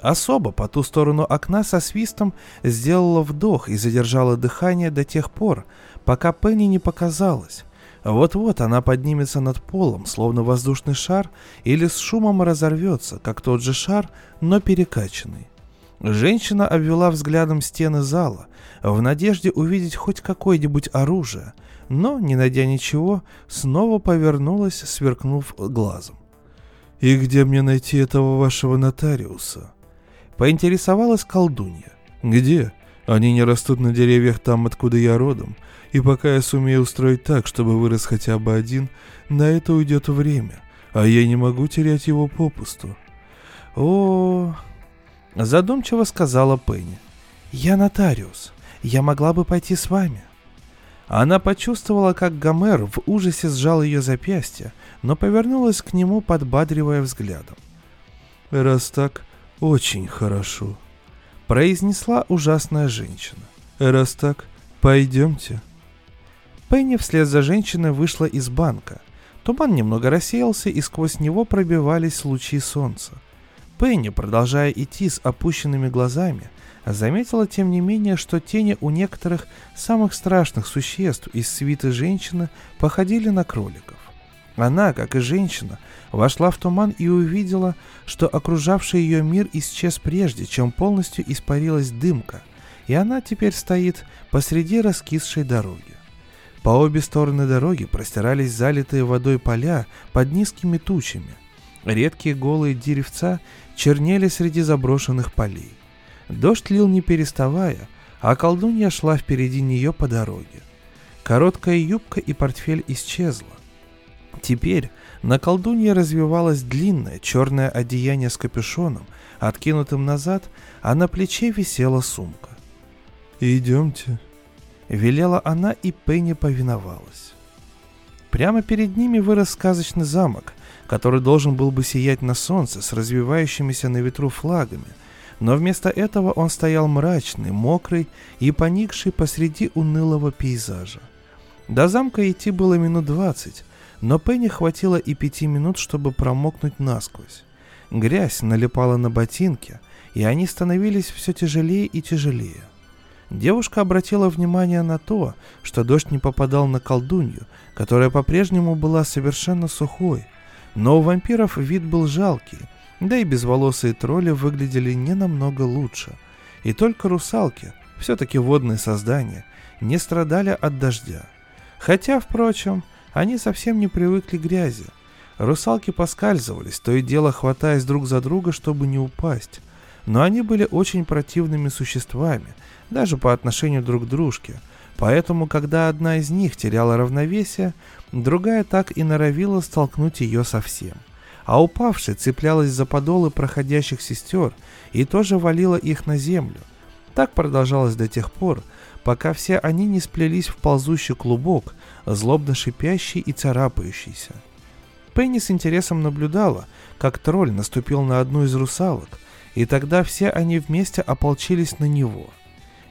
Особо по ту сторону окна со свистом сделала вдох и задержала дыхание до тех пор, пока Пенни не показалось, вот-вот она поднимется над полом, словно воздушный шар, или с шумом разорвется, как тот же шар, но перекачанный. Женщина обвела взглядом стены зала, в надежде увидеть хоть какое-нибудь оружие, но, не найдя ничего, снова повернулась, сверкнув глазом. «И где мне найти этого вашего нотариуса?» Поинтересовалась колдунья. «Где? Они не растут на деревьях там, откуда я родом, и пока я сумею устроить так, чтобы вырос хотя бы один, на это уйдет время, а я не могу терять его попусту. О, задумчиво сказала Пенни. Я нотариус. Я могла бы пойти с вами. Она почувствовала, как Гомер в ужасе сжал ее запястье, но повернулась к нему, подбадривая взглядом. «Раз так, очень хорошо», — произнесла ужасная женщина. «Раз так, пойдемте». Пенни вслед за женщиной вышла из банка. Туман немного рассеялся, и сквозь него пробивались лучи солнца. Пенни, продолжая идти с опущенными глазами, заметила тем не менее, что тени у некоторых самых страшных существ из свиты женщины походили на кроликов. Она, как и женщина, вошла в туман и увидела, что окружавший ее мир исчез прежде, чем полностью испарилась дымка, и она теперь стоит посреди раскисшей дороги. По обе стороны дороги простирались залитые водой поля под низкими тучами. Редкие голые деревца чернели среди заброшенных полей. Дождь лил не переставая, а колдунья шла впереди нее по дороге. Короткая юбка и портфель исчезла. Теперь на колдунье развивалось длинное черное одеяние с капюшоном, откинутым назад, а на плече висела сумка. «Идемте», Велела она, и Пенни повиновалась. Прямо перед ними вырос сказочный замок, который должен был бы сиять на солнце с развивающимися на ветру флагами, но вместо этого он стоял мрачный, мокрый и поникший посреди унылого пейзажа. До замка идти было минут двадцать, но Пенни хватило и пяти минут, чтобы промокнуть насквозь. Грязь налипала на ботинки, и они становились все тяжелее и тяжелее. Девушка обратила внимание на то, что дождь не попадал на колдунью, которая по-прежнему была совершенно сухой. Но у вампиров вид был жалкий, да и безволосые тролли выглядели не намного лучше. И только русалки, все-таки водные создания, не страдали от дождя. Хотя, впрочем, они совсем не привыкли к грязи. Русалки поскальзывались, то и дело хватаясь друг за друга, чтобы не упасть. Но они были очень противными существами, даже по отношению друг к дружке. Поэтому, когда одна из них теряла равновесие, другая так и норовила столкнуть ее совсем. А упавшая цеплялась за подолы проходящих сестер и тоже валила их на землю. Так продолжалось до тех пор, пока все они не сплелись в ползущий клубок, злобно шипящий и царапающийся. Пенни с интересом наблюдала, как тролль наступил на одну из русалок, и тогда все они вместе ополчились на него.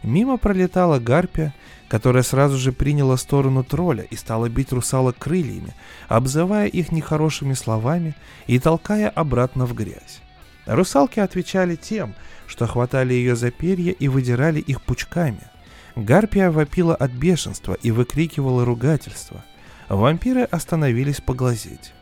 Мимо пролетала гарпия, которая сразу же приняла сторону тролля и стала бить русалок крыльями, обзывая их нехорошими словами и толкая обратно в грязь. Русалки отвечали тем, что хватали ее за перья и выдирали их пучками. Гарпия вопила от бешенства и выкрикивала ругательства. Вампиры остановились поглазеть.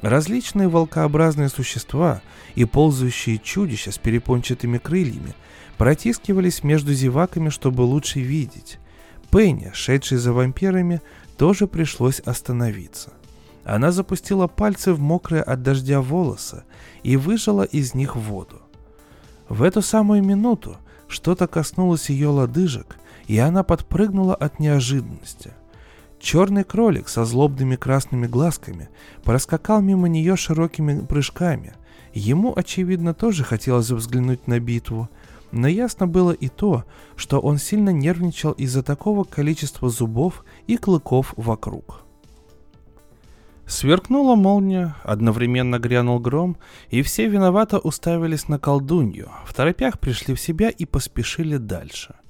Различные волкообразные существа и ползающие чудища с перепончатыми крыльями протискивались между зеваками, чтобы лучше видеть. Пенни, шедшей за вампирами, тоже пришлось остановиться. Она запустила пальцы в мокрые от дождя волосы и выжала из них воду. В эту самую минуту что-то коснулось ее лодыжек, и она подпрыгнула от неожиданности. Черный кролик со злобными красными глазками проскакал мимо нее широкими прыжками. Ему, очевидно, тоже хотелось взглянуть на битву, но ясно было и то, что он сильно нервничал из-за такого количества зубов и клыков вокруг. Сверкнула молния, одновременно грянул гром, и все виновато уставились на колдунью, в торопях пришли в себя и поспешили дальше –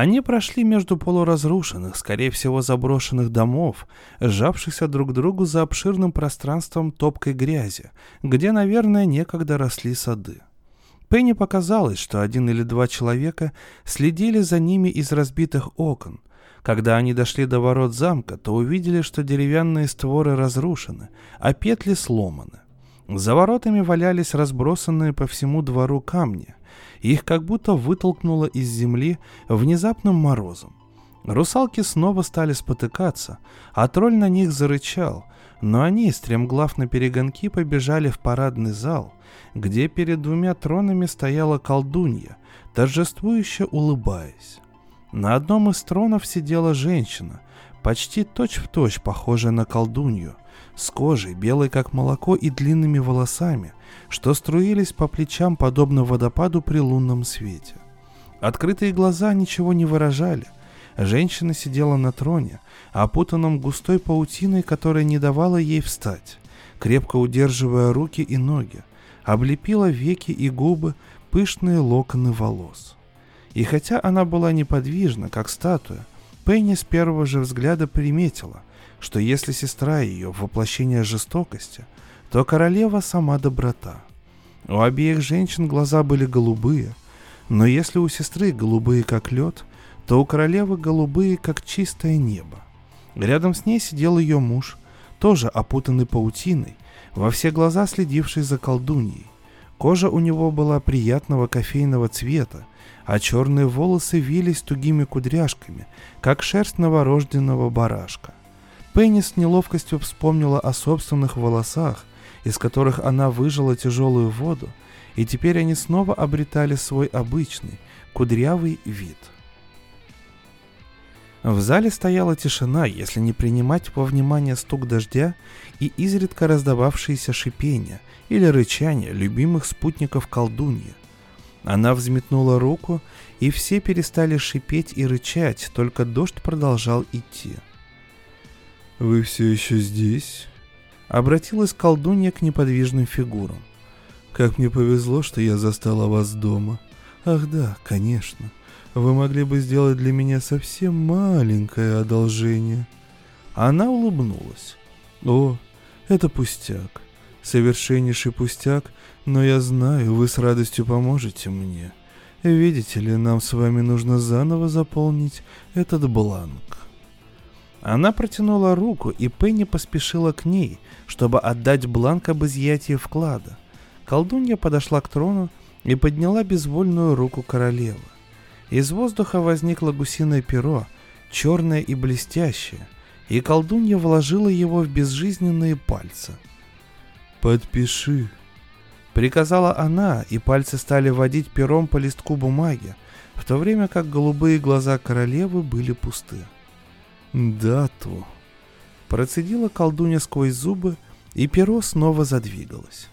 они прошли между полуразрушенных, скорее всего заброшенных домов, сжавшихся друг к другу за обширным пространством топкой грязи, где, наверное, некогда росли сады. Пенни показалось, что один или два человека следили за ними из разбитых окон. Когда они дошли до ворот замка, то увидели, что деревянные створы разрушены, а петли сломаны. За воротами валялись разбросанные по всему двору камни – их как будто вытолкнуло из земли внезапным морозом. Русалки снова стали спотыкаться, а тролль на них зарычал, но они, стремглав на перегонки, побежали в парадный зал, где перед двумя тронами стояла колдунья, торжествующе улыбаясь. На одном из тронов сидела женщина, почти точь-в-точь точь похожая на колдунью, с кожей, белой как молоко и длинными волосами – что струились по плечам подобно водопаду при лунном свете. Открытые глаза ничего не выражали. Женщина сидела на троне, опутанном густой паутиной, которая не давала ей встать, крепко удерживая руки и ноги, облепила веки и губы пышные локоны волос. И хотя она была неподвижна, как статуя, Пенни с первого же взгляда приметила, что если сестра ее – воплощение жестокости, то королева сама доброта. У обеих женщин глаза были голубые, но если у сестры голубые как лед, то у королевы голубые как чистое небо. Рядом с ней сидел ее муж, тоже опутанный паутиной, во все глаза следивший за колдуньей. Кожа у него была приятного кофейного цвета, а черные волосы вились тугими кудряшками, как шерсть новорожденного барашка. Пенни с неловкостью вспомнила о собственных волосах, из которых она выжила тяжелую воду, и теперь они снова обретали свой обычный, кудрявый вид. В зале стояла тишина, если не принимать во внимание стук дождя и изредка раздававшиеся шипения или рычания любимых спутников колдуньи. Она взметнула руку, и все перестали шипеть и рычать, только дождь продолжал идти. «Вы все еще здесь?» Обратилась колдунья к неподвижным фигурам. «Как мне повезло, что я застала вас дома. Ах да, конечно. Вы могли бы сделать для меня совсем маленькое одолжение». Она улыбнулась. «О, это пустяк. Совершеннейший пустяк, но я знаю, вы с радостью поможете мне. Видите ли, нам с вами нужно заново заполнить этот бланк. Она протянула руку, и Пенни поспешила к ней, чтобы отдать бланк об изъятии вклада. Колдунья подошла к трону и подняла безвольную руку королевы. Из воздуха возникло гусиное перо, черное и блестящее, и колдунья вложила его в безжизненные пальцы. «Подпиши», — приказала она, и пальцы стали водить пером по листку бумаги, в то время как голубые глаза королевы были пусты. «Дату», — процедила колдунья сквозь зубы, и перо снова задвигалось.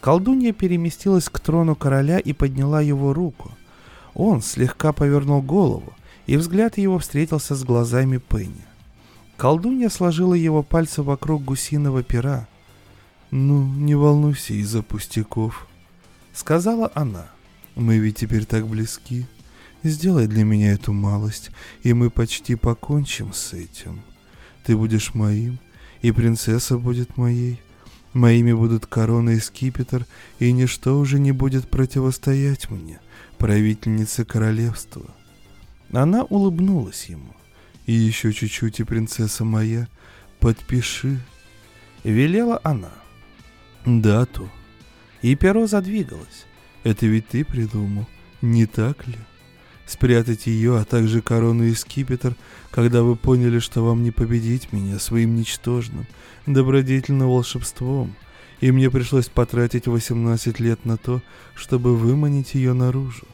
Колдунья переместилась к трону короля и подняла его руку. Он слегка повернул голову, и взгляд его встретился с глазами Пенни. Колдунья сложила его пальцы вокруг гусиного пера. «Ну, не волнуйся из-за пустяков», — сказала она. «Мы ведь теперь так близки. Сделай для меня эту малость, и мы почти покончим с этим. Ты будешь моим, и принцесса будет моей. Моими будут корона и скипетр, и ничто уже не будет противостоять мне, правительнице королевства. Она улыбнулась ему. И еще чуть-чуть, и принцесса моя, подпиши. Велела она. Дату. И перо задвигалось. Это ведь ты придумал, не так ли? Спрятать ее, а также корону и скипетр, когда вы поняли, что вам не победить меня своим ничтожным, добродетельным волшебством, и мне пришлось потратить 18 лет на то, чтобы выманить ее наружу.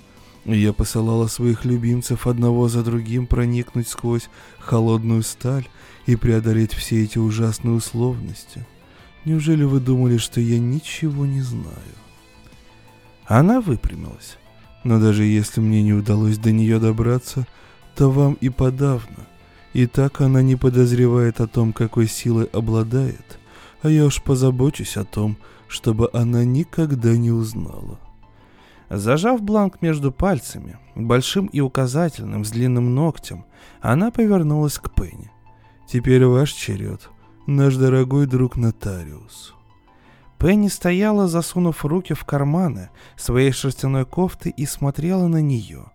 Я посылала своих любимцев одного за другим проникнуть сквозь холодную сталь и преодолеть все эти ужасные условности. Неужели вы думали, что я ничего не знаю? Она выпрямилась. Но даже если мне не удалось до нее добраться, то вам и подавно. И так она не подозревает о том, какой силой обладает, а я уж позабочусь о том, чтобы она никогда не узнала. Зажав бланк между пальцами, большим и указательным, с длинным ногтем, она повернулась к Пенни. «Теперь ваш черед, наш дорогой друг нотариус». Пенни стояла, засунув руки в карманы своей шерстяной кофты и смотрела на нее.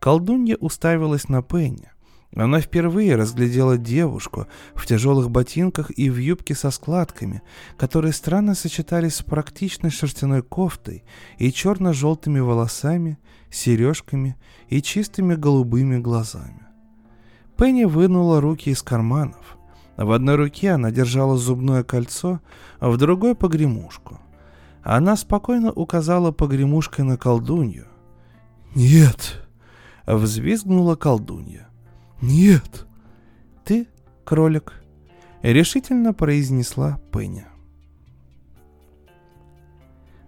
Колдунья уставилась на Пенни. Она впервые разглядела девушку в тяжелых ботинках и в юбке со складками, которые странно сочетались с практичной шерстяной кофтой и черно-желтыми волосами, сережками и чистыми голубыми глазами. Пенни вынула руки из карманов. В одной руке она держала зубное кольцо, а в другой — погремушку. Она спокойно указала погремушкой на колдунью. «Нет!» — взвизгнула колдунья. «Нет!» «Ты кролик», — решительно произнесла Пенни.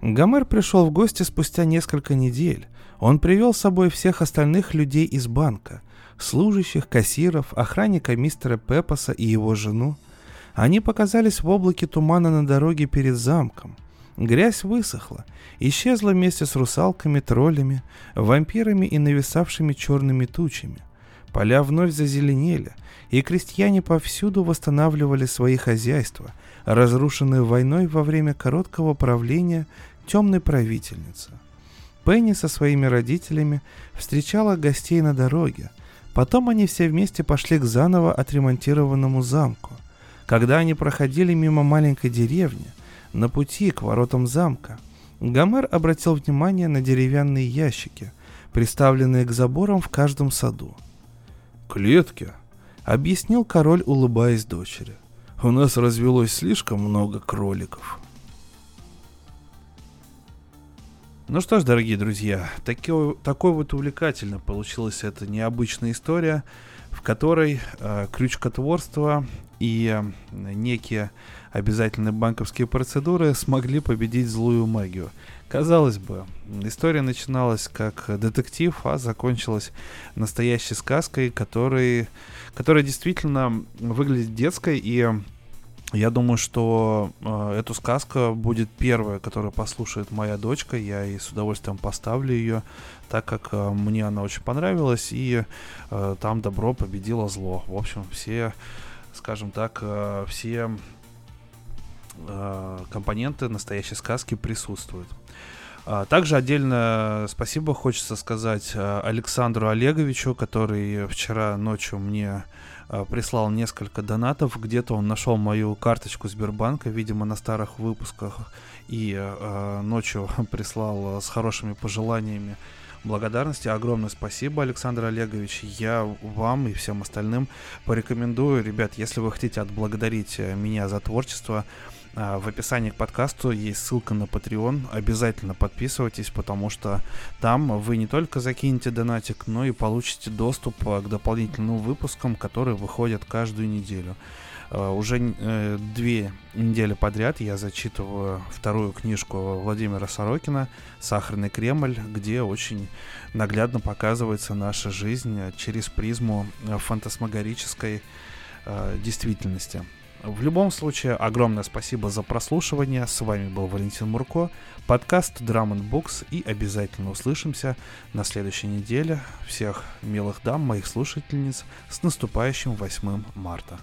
Гомер пришел в гости спустя несколько недель. Он привел с собой всех остальных людей из банка, служащих, кассиров, охранника мистера Пепоса и его жену. Они показались в облаке тумана на дороге перед замком. Грязь высохла, исчезла вместе с русалками, троллями, вампирами и нависавшими черными тучами – Поля вновь зазеленели, и крестьяне повсюду восстанавливали свои хозяйства, разрушенные войной во время короткого правления темной правительницы. Пенни со своими родителями встречала гостей на дороге. Потом они все вместе пошли к заново отремонтированному замку. Когда они проходили мимо маленькой деревни, на пути к воротам замка, Гомер обратил внимание на деревянные ящики, приставленные к заборам в каждом саду клетке», — объяснил король, улыбаясь дочери. «У нас развелось слишком много кроликов». Ну что ж, дорогие друзья, такой, такой вот увлекательно получилась эта необычная история, в которой э, крючкотворство и э, некие обязательные банковские процедуры смогли победить злую магию. Казалось бы, история начиналась как детектив, а закончилась настоящей сказкой, который, которая действительно выглядит детской и я думаю, что э, эту сказку будет первая, которую послушает моя дочка. Я и с удовольствием поставлю ее, так как э, мне она очень понравилась, и э, там добро победило зло. В общем, все, скажем так, э, все э, компоненты настоящей сказки присутствуют. Также отдельно спасибо хочется сказать Александру Олеговичу, который вчера ночью мне прислал несколько донатов. Где-то он нашел мою карточку Сбербанка, видимо, на старых выпусках, и э, ночью прислал с хорошими пожеланиями благодарности. Огромное спасибо, Александр Олегович. Я вам и всем остальным порекомендую, ребят, если вы хотите отблагодарить меня за творчество, в описании к подкасту есть ссылка на Patreon. Обязательно подписывайтесь, потому что там вы не только закинете донатик, но и получите доступ а, к дополнительным выпускам, которые выходят каждую неделю. А, уже э, две недели подряд я зачитываю вторую книжку Владимира Сорокина «Сахарный Кремль», где очень наглядно показывается наша жизнь через призму фантасмагорической действительности. В любом случае, огромное спасибо за прослушивание. С вами был Валентин Мурко, подкаст Drum Books и обязательно услышимся на следующей неделе. Всех милых дам, моих слушательниц, с наступающим 8 марта.